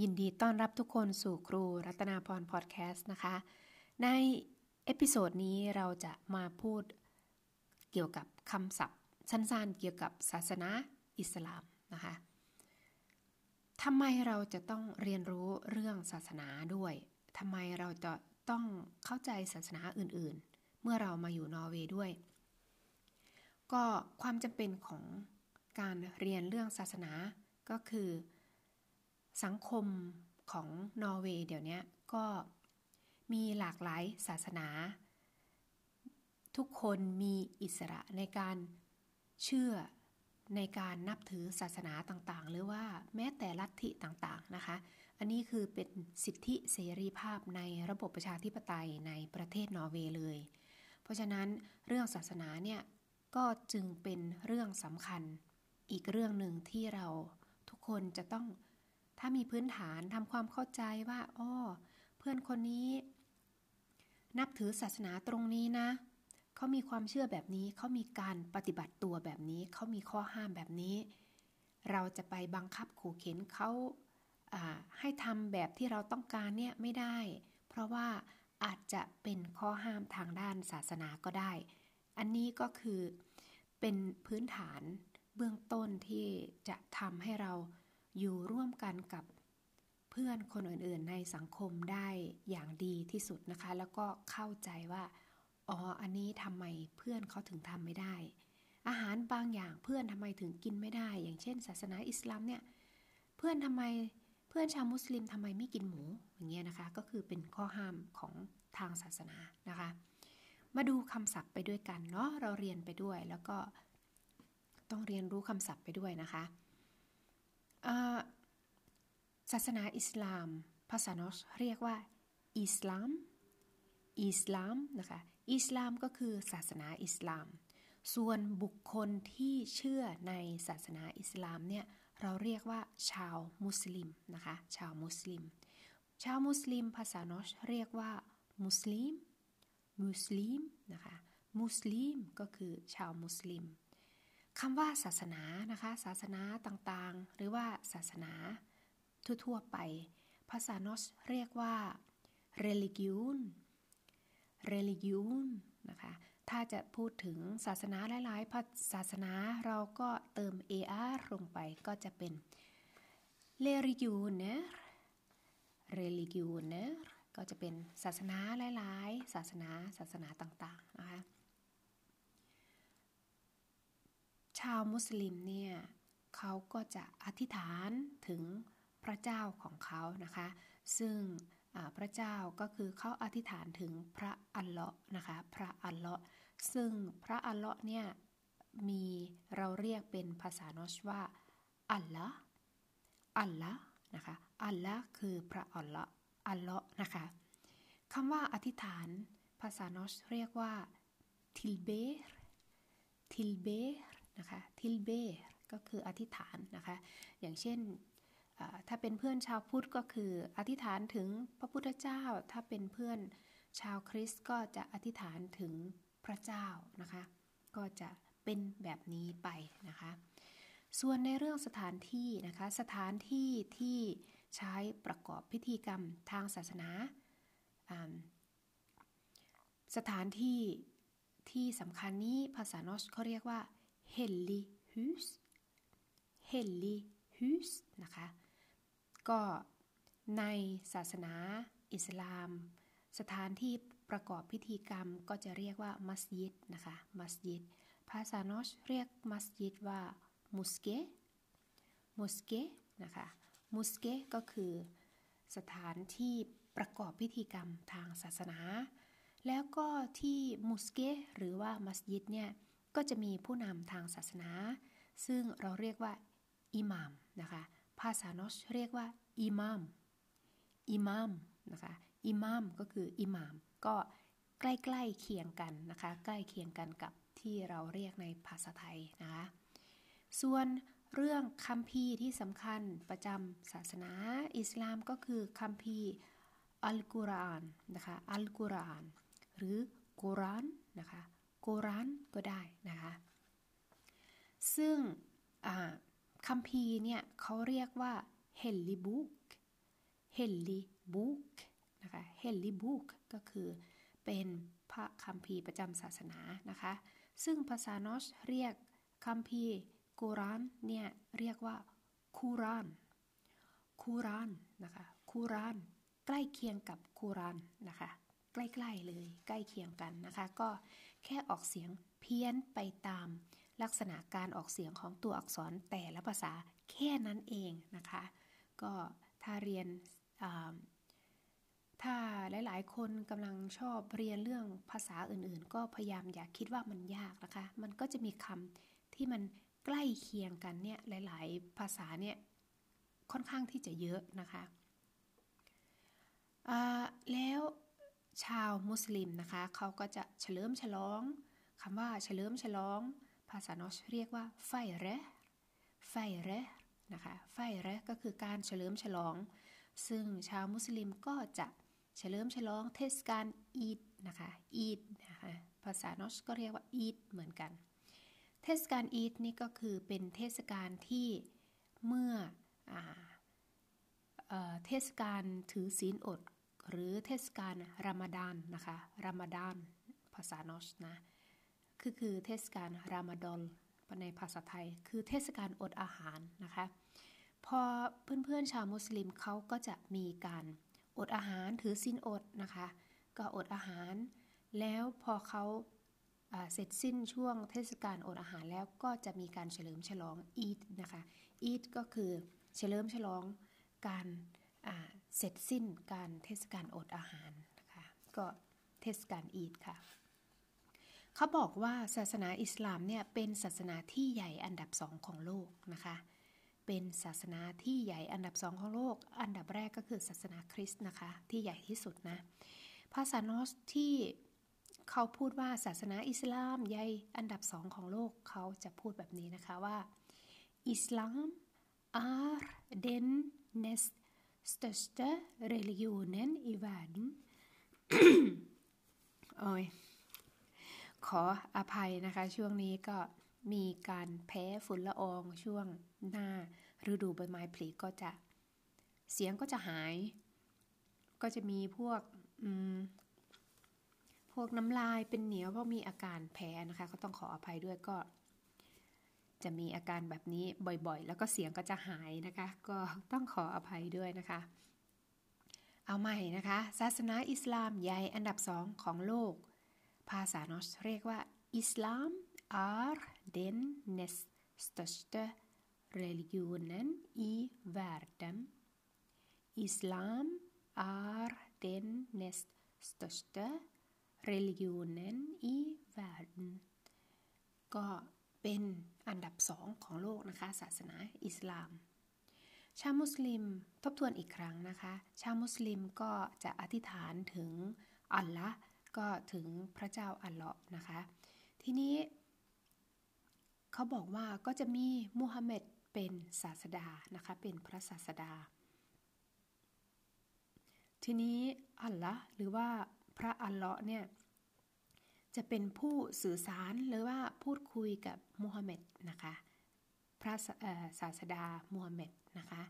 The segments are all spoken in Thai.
ยินดีต้อนรับทุกคนสู่ครูรัตนาพรพอดแคสต์นะคะ ใน episode นี้เราจะมาพูดเกี่ยวกับคำศัพท์สั้นๆ เกี่ยวกับศาสนาอิสลามนะคะทำไมเราจะต้องเรียนรู้เรื่องศาสนาด้วยทำไมเราจะต้องเข้าใจศาสนาอื่นๆ เมื่อเรามาอยู่นอร์เวย์ด้วย ก็ความจำเป็นของการเรียนเรื่องศาสนาก็คือ สังคมของนอร์เวย์เดี๋ยวนี้ก็มีหลากหลายศาสนา ทุกคนมีอิสระในการเชื่อในการนับถือศาสนาต่างๆ หรือว่าแม้แต่ลัทธิต่างๆนะคะ อันนี้คือเป็นสิทธิเสรีภาพในระบบประชาธิปไตยในประเทศนอร์เวย์เลย เพราะฉะนั้นเรื่องศาสนาเนี่ยก็จึงเป็นเรื่องสำคัญอีกเรื่องหนึ่งที่เราทุกคนจะต้อง ถ้ามีพื้นฐานทำความเข้าใจว่าอ้อเพื่อนคนนี้ นับถือศาสนาตรงนี้นะ เขามีความเชื่อแบบนี้ เขามีการปฏิบัติตัวแบบนี้ เขามีข้อห้ามแบบนี้ เราจะไปบังคับขู่เข็นเขาให้ทำแบบที่เราต้องการเนี่ยไม่ได้ เพราะว่าอาจจะเป็นข้อห้ามทางด้านศาสนาก็ได้ อันนี้ก็คือเป็นพื้นฐานเบื้องต้นที่จะทำให้เรา อยู่ร่วมกันกับเพื่อนคนอื่นๆในสังคมได้อย่างดีที่สุดนะคะ แล้วก็เข้าใจว่าอ๋ออันนี้ทำไมเพื่อนเขาถึงทำไม่ได้ อาหารบางอย่างเพื่อนทำไมถึงกินไม่ได้ อย่างเช่น ศาสนาอิสลามเนี่ยเพื่อนทำไมเพื่อนชาวมุสลิมทำไมไม่กินหมูอย่างเงี้ยนะคะ ก็คือเป็นข้อห้ามของทางศาสนานะคะ มาดูคำศัพท์ไปด้วยกันเนาะเราเรียนไปด้วยแล้วก็ต้องเรียนรู้คำศัพท์ไปด้วยนะคะ ศาสนาอิสลาม ภาษานอสเรียกว่าอิสลาม อิสลามนะคะ อิสลามก็คือศาสนาอิสลาม ส่วนบุคคลที่เชื่อในศาสนาอิสลามเนี่ยเราเรียกว่าชาวมุสลิมนะคะ ชาวมุสลิม ชาวมุสลิม ภาษานอสเรียกว่ามุสลิม มุสลิมนะคะ มุสลิมก็คือชาวมุสลิมคำว่าศาสนานะคะ ศาสนาต่างๆหรือว่า ศาสนา ทั่วๆไป ภาษานอสเรียกว่า religion religion นะคะ ถ้าจะพูดถึงศาสนาหลายๆศาสนาเราก็เติม ar ลงไปก็จะเป็น religioner religioner ก็จะเป็นศาสนาหลายๆ ศาสนาศาสนาต่างๆนะคะ ชาวมุสลิมเนี่ย เขาก็จะอธิษฐานถึงพระเจ้าของเขานะคะ ซึ่งพระเจ้าก็คือเขาอธิษฐานถึงพระอัลเลาะห์นะคะพระอัลเลาะห์ซึ่งพระอัลเลาะห์เนี่ยมีเราเรียกเป็นภาษา norsk ว่า Allah Allah นะคะ Allah คือพระอัลละอัลเลาะห์นะคะคำว่าอธิษฐานภาษา norsk เรียกว่า tilber tilber นะคะ tilber ก็คืออธิษฐานนะคะ อย่างเช่นถ้าเป็นเพื่อนชาวพุทธก็คืออธิษฐานถึงพระพุทธเจ้า ถ้าเป็นเพื่อนชาวคริสต์ก็จะอธิษฐานถึงพระเจ้านะคะ ก็จะเป็นแบบนี้ไปนะคะ ส่วนในเรื่องสถานที่นะคะ สถานที่ที่ใช้ประกอบพิธีกรรมทางศาสนา สถานที่ที่สำคัญนี้ภาษานอชเขาเรียกว่า hellig hus hellig hus นะคะ ก็ในศาสนาอิสลาม สถานที่ประกอบพิธีกรรมก็จะเรียกว่ามัสยิดนะคะ มัสยิด ภาษานอชเรียกมัสยิดว่ามุสเกมุสเกนะคะ มุสเกก็คือสถานที่ประกอบพิธีกรรมทางศาสนา แล้วก็ที่มุสเกหรือว่ามัสยิดเนี่ย ก็จะมีผู้นำทางศาสนา ซึ่งเราเรียกว่า อิหมามนะคะภาษานอชเรียกว่าอิมามอิมามนะคะอิมามก็คืออิหมาม ก็ใกล้ๆเคียงกันนะคะใกล้เคียงกันกับที่เราเรียกในภาษาไทยนะคะส่วนเรื่องคัมภีร์ที่สำคัญประจำศาสนาอิสลามก็คือคัมภีร์อัลกุรอานนะคะอัลกุรอานหรือกุรานนะคะโกรันก็ได้นะคะซึ่ง คำพีเนี่ยเขาเรียกว่าเฮลลิบุก hellig bok นะคะ hellig bok ก็คือเป็นพระคัมภีร์ประจำศาสนานะคะ ซึ่งภาษานอชเรียกคัมภีร์กุรานเนี่ยเรียกว่าคูรานคูรานนะคะคูรานใกล้เคียงกับคูรานนะคะใกล้ๆเลยใกล้เคียงกันนะคะ ก็แค่ออกเสียงเพี้ยนไปตาม ลักษณะการออกเสียงของตัวอักษรแต่ละภาษาแค่นั้นเองนะคะ ก็ถ้าเรียนถ้าหลาย ๆ คนกำลังชอบเรียนเรื่องภาษาอื่นๆ ก็พยายามอย่าคิดว่ามันยากนะคะ มันก็จะมีคำที่มันใกล้เคียงกันเนี่ยหลาย ๆ ภาษาเนี่ยค่อนข้างที่จะเยอะนะคะแล้วชาวมุสลิมนะคะเขาก็จะเฉลิมฉลองคำว่าเฉลิมฉลองาษานอชเรียกว่าไฟเรไฟเรนะคะไฟเรก็คือการเฉลิมฉลอง ซึ่งชาวมุสลิมก็จะเฉลิมฉลองเทศกาลอีดนะคะอีดนะคะภาษานอชก็เรียกว่าอีดเหมือนกัน เทศกาลอีดนี่ก็คือเป็นเทศกาลที่เมื่ออเทศกาลถือศีลอด หรือเทศกาลรามฎานนะคะรามฎานภาษานอชนะ คือคือเทศกาลรามฎอนในภาษาไทย คือเทศกาลอดอาหารนะคะ พอเพื่อนๆชาวมุสลิมเขาก็จะมีการอดอาหารถือสิ้นอดนะคะ ก็อดอาหาร แล้วพอเขาเสร็จสิ้นช่วงเทศกาลอดอาหารแล้วก็จะมีการเฉลิมฉลองอีดนะคะอีดก็คือเฉลิมฉลองการเสร็จสิ้นการเทศกาลอดอาหารนะคะก็เทศกาลอีดค่ะ เขาบอกว่าศาสนาอิสลามเนี่ยเป็นศาสนาที่ใหญ่อันดับสองของโลกนะคะ เป็นศาสนาที่ใหญ่อันดับสองของโลก อันดับแรกก็คือศาสนาคริสต์นะคะ ที่ใหญ่ที่สุดนะ ภาษานอสที่เขาพูดว่าศาสนาอิสลามใหญ่อันดับสองของโลกเขาจะพูดแบบนี้นะคะว่าอิสลาม är den näst största religionen i världen โอ้ย ขออภัยนะคะ ช่วงนี้ก็มีการแพ้ฝุ่นละอองช่วงหน้าฤดูใบไม้ผลิก็จะเสียงก็จะหาย ก็จะมีพวกพวกน้ำลายเป็นเหนียวเพราะมีอาการแพ้นะคะ ก็ต้องขออภัยด้วยก็ จะมีอาการแบบนี้บ่อยๆ แล้วก็เสียงก็จะหายนะคะ ก็ต้องขออภัยด้วยนะคะ เอาใหม่นะคะ ศาสนาอิสลามใหญ่อันดับสองของโลก ภาษาโนอสเรียกว่าอิสลาม är den näst största religionen i världen. Islam är den näst största religionen i världen ก็เป็นอันดับสองของโลกนะคะ ศาสนาอิสลาม ชาวมุสลิมทบทวนอีกครั้งนะคะ ชาวมุสลิมก็จะอธิษฐานถึงอัลละ ก็ถึงพระเจ้าอัลเลาะห์นะคะ ทีนี้เขาบอกว่าก็จะมีมูฮัมหมัดเป็นศาสดานะคะ เป็นพระศาสดา ทีนี้อัลละหรือว่าพระอัลเลาะห์เนี่ยจะเป็นผู้สื่อสารหรือว่าพูดคุยกับมูฮัมหมัดนะคะ พระศาสดามูฮัมหมัดนะคะ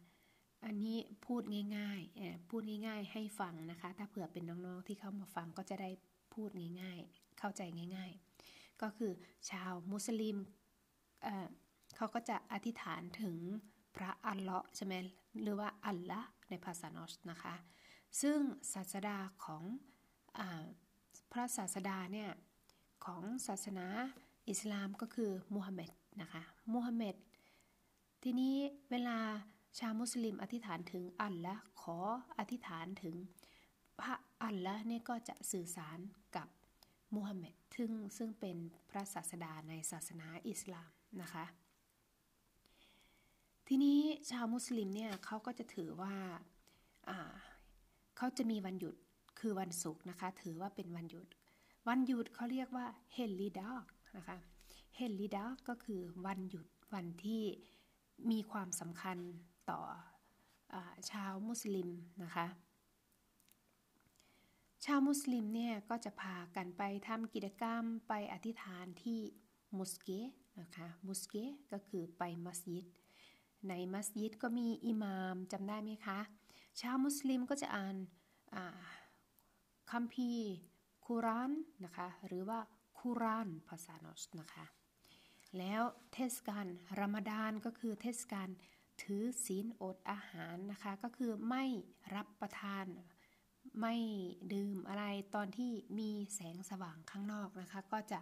อันนี้พูดง่ายๆพูดง่าย ๆ ให้ฟังนะคะ ถ้าเผื่อเป็นน้องๆที่เข้ามาฟังก็จะได้ พูดง่าย ๆ เข้าใจง่าย ๆ ก็คือชาวมุสลิมเขาก็จะอธิษฐานถึงพระอัลเลาะห์ใช่ไหมหรือว่าอัลละในภาษานอสนะคะ ซึ่งศาสดาของอพระศาสดาเนี่ยของศาสนาอิสลามก็คือมูฮัมหมัดนะคะมูฮัมหมัดทีนี้เวลาชาวมุสลิมอธิษฐานถึงอัลละขออธิษฐานถึง พระอัลละนี่ก็จะสื่อสารกับมูฮัมหมัดซึ่งซึ่งเป็นพระศาสดาในศาสนาอิสลามนะคะ ทีนี้ชาวมุสลิมเนี่ยเขาก็จะถือว่าเขาจะมีวันหยุดคือวันศุกร์นะคะ ถือว่าเป็นวันหยุด วันหยุดเขาเรียกว่าเฮลลิดานะคะเฮลลิดาก็คือวันหยุดวันที่มีความสำคัญต่ออชาวมุสลิมนะคะ ชาวมุสลิมเนี่ยก็จะพากันไปทำกิจกรรมไปอธิษฐานที่มุสเกนะคะมุสเกก็คือไปมัสยิด ในมัสยิดก็มีอิหมามจำได้ไหมคะ ชาวมุสลิมก็จะอ่านคัมภีร์คุรานนะคะหรือว่าคุรานภาษานอสนะคะแล้วเทศกาลรามฎานก็คือเทศกาลถือศีลอดอาหารนะคะก็คือไม่รับประทาน ไม่ดื่มอะไรตอนที่มีแสงสว่างข้างนอกนะคะ ก็จะ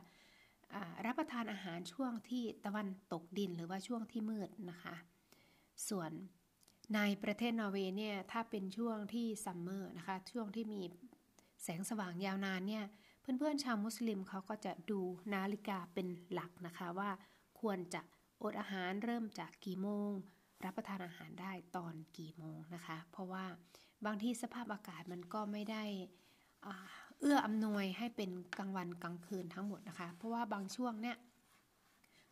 รับประทานอาหารช่วงที่ตะวันตกดินหรือว่าช่วงที่มืดนะคะ ส่วนในประเทศนอร์เวย์เนี่ยถ้าเป็นช่วงที่ summer นะคะช่วงที่มีแสงสว่างยาวนานเนี่ยเพื่อนๆชาวมุสลิมเขาก็จะดูนาฬิกาเป็นหลักนะคะว่าควรจะอดอาหารเริ่มจากกี่โมง รับประทานอาหารได้ตอนกี่โมงนะคะ เพราะว่า บางทีสภาพอากาศมันก็ไม่ได้เอื้ออำนวยให้เป็นกลางวันกลางคืนทั้งหมดนะคะ เพราะว่าบางช่วงเนี่ย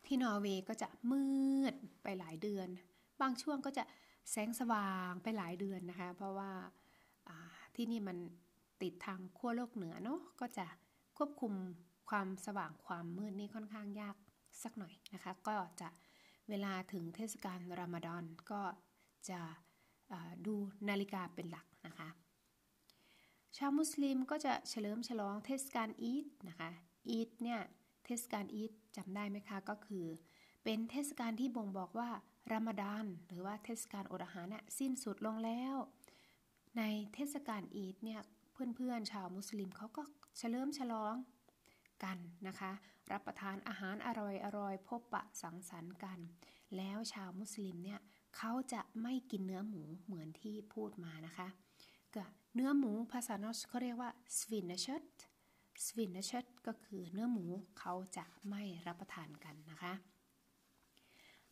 ที่นอร์เวย์ก็จะมืดไปหลายเดือน บางช่วงก็จะแสงสว่างไปหลายเดือนนะคะ เพราะว่าที่นี่มันติดทางขั้วโลกเหนือเนาะก็จะควบคุมความสว่างความมืดนี่ค่อนข้างยากสักหน่อยนะคะ ก็จะเวลาถึงเทศกาลรามฎอนก็จะ ดูนาฬิกาเป็นหลักนะคะ ชาวมุสลิมก็จะเฉลิมฉลองเทศกาลอีดนะคะอีดเนี่ยเทศกาลอีดจำได้ไหมคะก็คือ เป็นเทศกาลที่บ่งบอกว่ารามฎอนหรือว่าเทศกาลอดอาหารเนี่ยสิ้นสุดลงแล้ว ในเทศกาลอีดเนี่ยเพื่อนๆชาวมุสลิมเขาก็เฉลิมฉลองกันนะคะ รับประทานอาหารอร่อยๆพบปะสังสรรค์กัน แล้วชาวมุสลิมเนี่ย เขาจะไม่กินเนื้อหมูเหมือนที่พูดมานะคะก็เนื้อหมูภาษานอสเขาเรียกว่าสวินเนชตสวินเนชตก็คือเนื้อหมูเขาจะไม่รับประทานกันนะคะ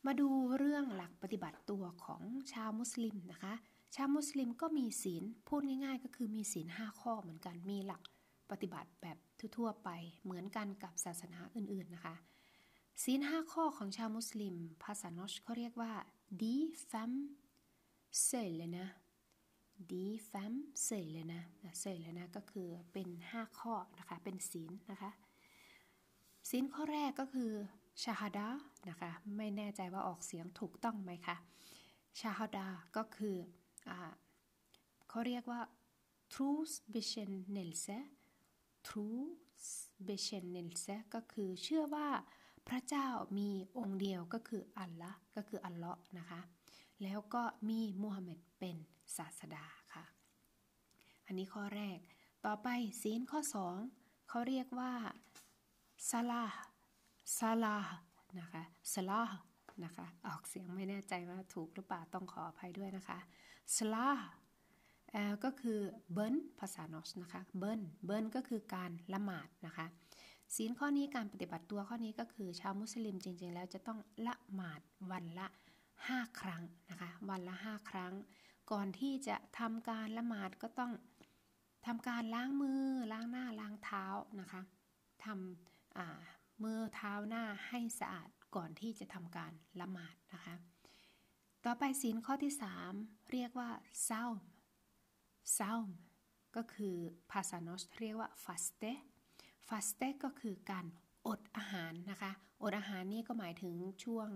มาดูเรื่องหลักปฏิบัติตัวของชาวมุสลิมนะคะ ชาวมุสลิมก็มีศีลพูดง่าย ๆ ก็คือมีศีลห้าข้อเหมือนกันมีหลักปฏิบัติแบบทั่วๆไปเหมือนกันกับศาสนาอื่นๆนะคะศีลห้าข้อของชาวมุสลิม ภาษานอชเขาเรียกว่า de fem söylene de fem söylene söylene ก็คือเป็น 5 ข้อนะคะ เป็นศีลนะคะศีลข้อแรกก็คือชาฮดานะคะ ไม่แน่ใจว่าออกเสียงถูกต้องไหมคะชาฮดาก็คืออเขาเรียกว่า trus bekännelse trus bekännelse ก็คือเชื่อว่า พระเจ้ามีองค์เดียวก็คืออัลละก็คืออัลเลาะห์นะคะ แล้วก็มีมูฮัมหมัดเป็นศาสดาค่ะ อันนี้ข้อแรก ต่อไปศีลข้อ 2เขาเรียกว่าซาลาซาลานะคะซาลานะคะ ออกเสียงไม่แน่ใจว่าถูกหรือเปล่าต้องขออภัยด้วยนะคะซาลาก็คือเบิร์นภาษานอสนะคะ เบิร์นเบิร์นก็คือการละหมาดนะคะ ศีลข้อนี้การปฏิบัติตัวข้อนี้ก็คือชาวมุสลิมจริง ๆ แล้วจะต้องละหมาดวันละ 5 ครั้งนะคะวันละ 5 ครั้ง ก่อนที่จะทำการละหมาดก็ต้องทำการล้างมือล้างหน้าล้างเท้านะคะทำมือเท้าหน้าให้สะอาดก่อนที่จะทำการละหมาดนะคะต่อไปศีลข้อที่ 3 เรียกว่าเศร้าเศร้าก็คือภาษาโนสเรียกว่าฟ ฟาสเตก็คือการอดอาหารนะคะ อดอาหารนี่ก็หมายถึงช่วง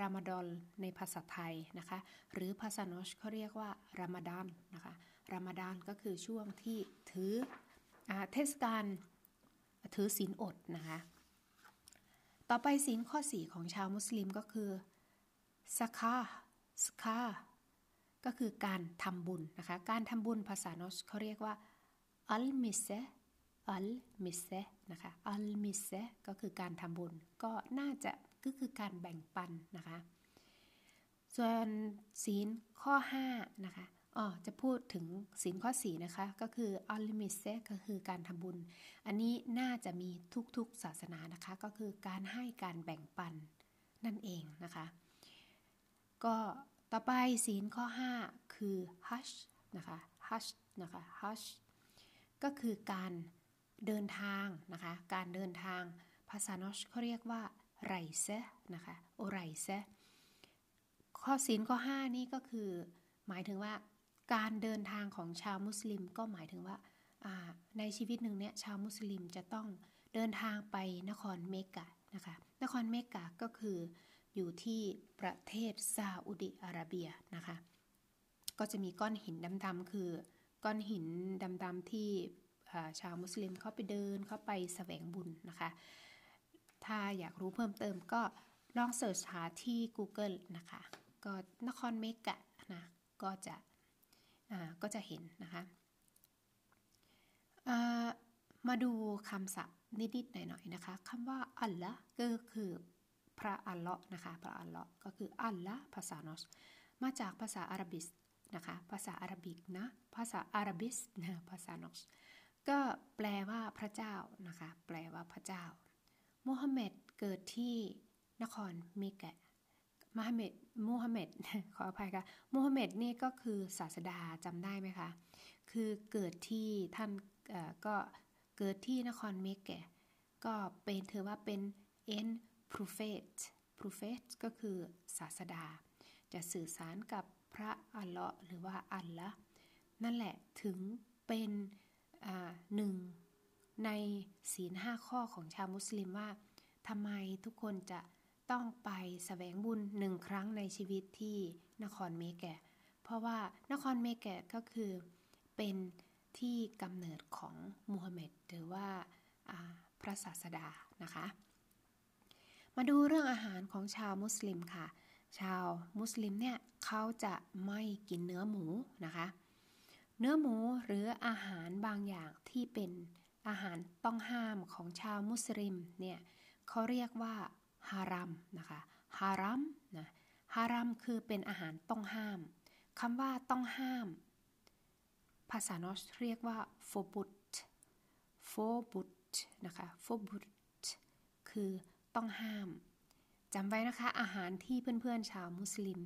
รามฎอนในภาษาไทยนะคะ หรือภาษาโนชเขาเรียกว่ารามฎานนะคะ รามฎานก็คือช่วงที่ถืออเทศกาลถือศีลอดนะคะ ต่อไปศีลข้อ 4 ของชาวมุสลิมก็คือสคาสคาก็คือการทำบุญนะคะ การทำบุญภาษาโนชเขาเรียกว่าอัลมิเซ อัลมิเซนะคะอัลมิเซก็คือการทำบุญก็น่าจะก็คือการแบ่งปันนะคะ ส่วนศีลข้อ5นะคะอ๋อจะพูดถึงศีลข้อ4นะคะ ก็คืออัลมิเซก็คือการทำบุญ อันนี้น่าจะมีทุกๆศาสนานะคะ ก็คือการให้การแบ่งปันนั่นเองนะคะ ก็ต่อไปศีลข้อ 5 คือฮัชนะคะฮัชนะคะฮัชก็คือการ เดินทางนะคะ การเดินทางภาษานอชเขาเรียกว่าไรเซนะคะโอไรเซข้อศีลข้อ 5 นี่ก็คือหมายถึงว่าการเดินทางของชาวมุสลิมก็หมายถึงว่าในชีวิตหนึ่งเนี่ยชาวมุสลิมจะต้องเดินทางไปนครเมกะนะคะนครเมกะก็คืออยู่ที่ประเทศซาอุดิอาระเบียนะคะก็จะมีก้อนหินดำๆคือก้อนหินดำๆที่ ชาวมุสลิมเขาไปเดินเข้าไปแสวงบุญนะคะ ถ้าอยากรู้เพิ่มเติมก็ลองเสิร์ชหาที่ Google นะคะ ก็นครเมกะนะก็จะก็จะเห็นนะคะมาดูคำศัพท์นิดๆหน่อยๆนะคะคำว่าอัลละก็คือพระอัลเลาะห์นะคะพระอัลเลาะห์ก็คืออัลละภาษานอสมาจากภาษาอาหรับิสนะคะภาษาอาหรับิกนะภาษาอาหรับิสนะภาษานอส ก็แปลว่าพระเจ้านะคะ แปลว่าพระเจ้ามูฮัมหมัดเกิดที่นครเมกะมูฮัมหมัดมูฮัมหมัดขออภัยค่ะมูฮัมหมัดนี่ก็คือศาสดาจำได้ไหมคะ คือเกิดที่ท่านก็เกิดที่นครเมกะก็เป็นถือว่าเป็น en prophet prophet ก็คือศาสดา จะสื่อสารกับพระอัลเลาะห์หรือว่าอัลละนั่นแหละถึงเป็น หนึ่งในศีลห้าข้อของชาวมุสลิมว่าทำไมทุกคนจะต้องไปสแสวงบุญหนึ่งครั้งในชีวิตที่นครเมกะ เพราะว่านครเมกะก็คือเป็นที่กำเนิดของมูฮัมหมัดหรือว่าพระศาสดานะคะ มาดูเรื่องอาหารของชาวมุสลิมค่ะ ชาวมุสลิมเนี่ยเขาจะไม่กินเนื้อหมูนะคะ เนื้อหมูหรืออาหารบางอย่างที่เป็นอาหารต้องห้ามของชาวมุสลิมเนี่ยเขาเรียกว่าฮารัมนะคะฮารัมนะฮารัมคือเป็นอาหารต้องห้ามคำว่าต้องห้าม ภาษานอสเรียกว่าโฟบุตโฟบุตนะคะโฟบุตคือต้องห้ามจำไว้นะคะอาหารที่เพื่อนๆชาวมุสลิม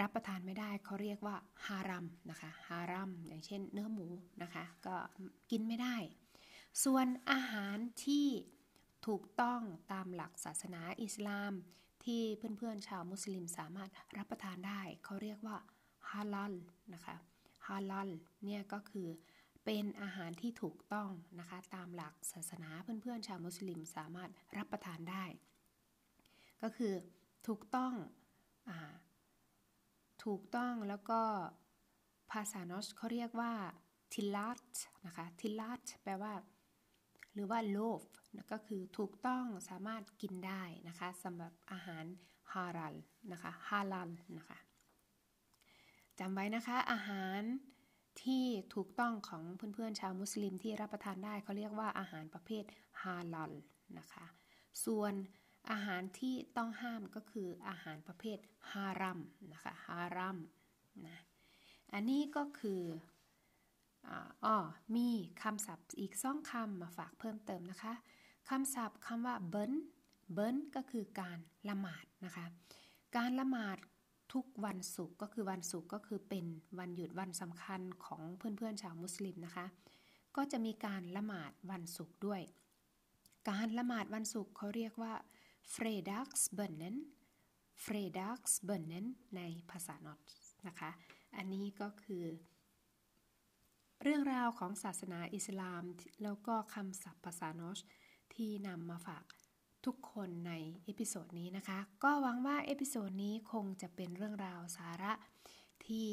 รับประทานไม่ได้เขาเรียกว่าฮารัมนะคะฮารัมอย่างเช่นเนื้อหมูนะคะก็กินไม่ได้ ส่วนอาหารที่ถูกต้องตามหลักศาสนาอิสลาม ที่เพื่อนๆชาวมุสลิมสามารถรับประทานได้เขาเรียกว่าฮาลัลนะคะฮาลัลเนี่ยก็คือเป็นอาหารที่ถูกต้องนะคะตามหลักศาสนาเพื่อนๆชาวมุสลิมสามารถรับประทานได้ ก็คือถูกต้องอ ถูกต้องแล้วก็ภาษานอสเขาเรียกว่าทิลัตนะคะทิลัตแปลว่า หรือว่าโลฟก็คือถูกต้องสามารถกินได้นะคะสำหรับอาหารฮารัลนะคะฮาลัลนะคะจำไว้นะคะอาหารที่ถูกต้องของเพื่อนๆชาวมุสลิมที่รับประทานได้เขาเรียกว่าอาหารประเภทฮาลัลนะคะ ส่วน อาหารที่ต้องห้ามก็คืออาหารประเภทฮารัมนะคะฮารัมนะอันนี้ก็คืออ๋อมีคำศัพท์อีกสองคำมาฝากเพิ่มเติมนะคะคำศัพท์คำว่าเบินเบินก็คือการละหมาดนะคะ การละหมาดทุกวันศุกร์ก็คือวันศุกร์ก็คือเป็นวันหยุดวันสำคัญของเพื่อนๆชาวมุสลิมนะคะ ก็จะมีการละหมาดวันศุกร์ด้วย การละหมาดวันศุกร์เขาเรียกว่า fredagsbönnen fredagsbönnen ในภาษานอตนะคะ อันนี้ก็คือ เรื่องราวของศาสนาอิสลาม แล้วก็คำศัพท์ภาษานอชที่นำมาฝากทุกคนใน episode นี้นะคะ ก็หวังว่า episode นี้คงจะเป็นเรื่องราวสาระที่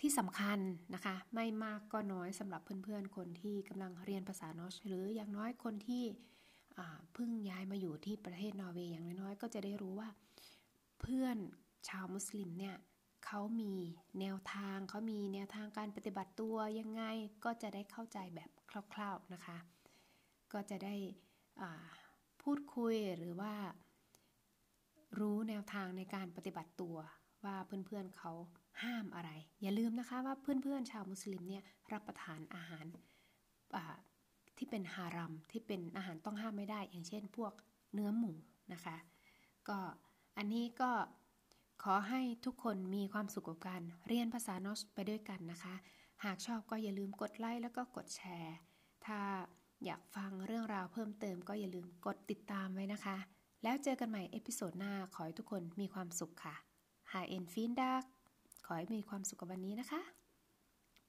ที่สำคัญนะคะ ไม่มากก็น้อยสำหรับเพื่อนๆ คนที่กำลังเรียนภาษา norsk หรืออย่างน้อยคนที่ เพิ่งย้ายมาอยู่ที่ประเทศนอร์เวย์อย่างน้อยๆ ก็จะได้รู้ว่า เพื่อนชาวมุสลิมเนี่ยเขามีแนวทางเขามีแนวทางการปฏิบัติตัวยังไงก็จะได้เข้าใจแบบคร่าวๆนะคะ ก็จะได้พูดคุยหรือว่า รู้แนวทางในการปฏิบัติตัวว่าเพื่อนๆเขาห้ามอะไร อย่าลืมนะคะว่าเพื่อนๆชาวมุสลิมเนี่ยรับประทานอาหาร ที่เป็นฮารัมที่เป็นอาหารต้องห้ามไม่ได้ อย่างเช่น พวกเนื้อหมูนะคะ ก็อันนี้ก็ขอให้ทุกคนมีความสุขกับการเรียนภาษานอสไปด้วยกันนะคะ หากชอบก็อย่าลืมกดไลค์แล้วก็กดแชร์ ถ้าอยากฟังเรื่องราวเพิ่มเติมก็อย่าลืมกดติดตามไว้นะคะ แล้วเจอกันใหม่ episode หน้าขอให้ทุกคนมีความสุขค่ะ ha en fin dag ขอให้มีความสุขกับวันนี้นะคะ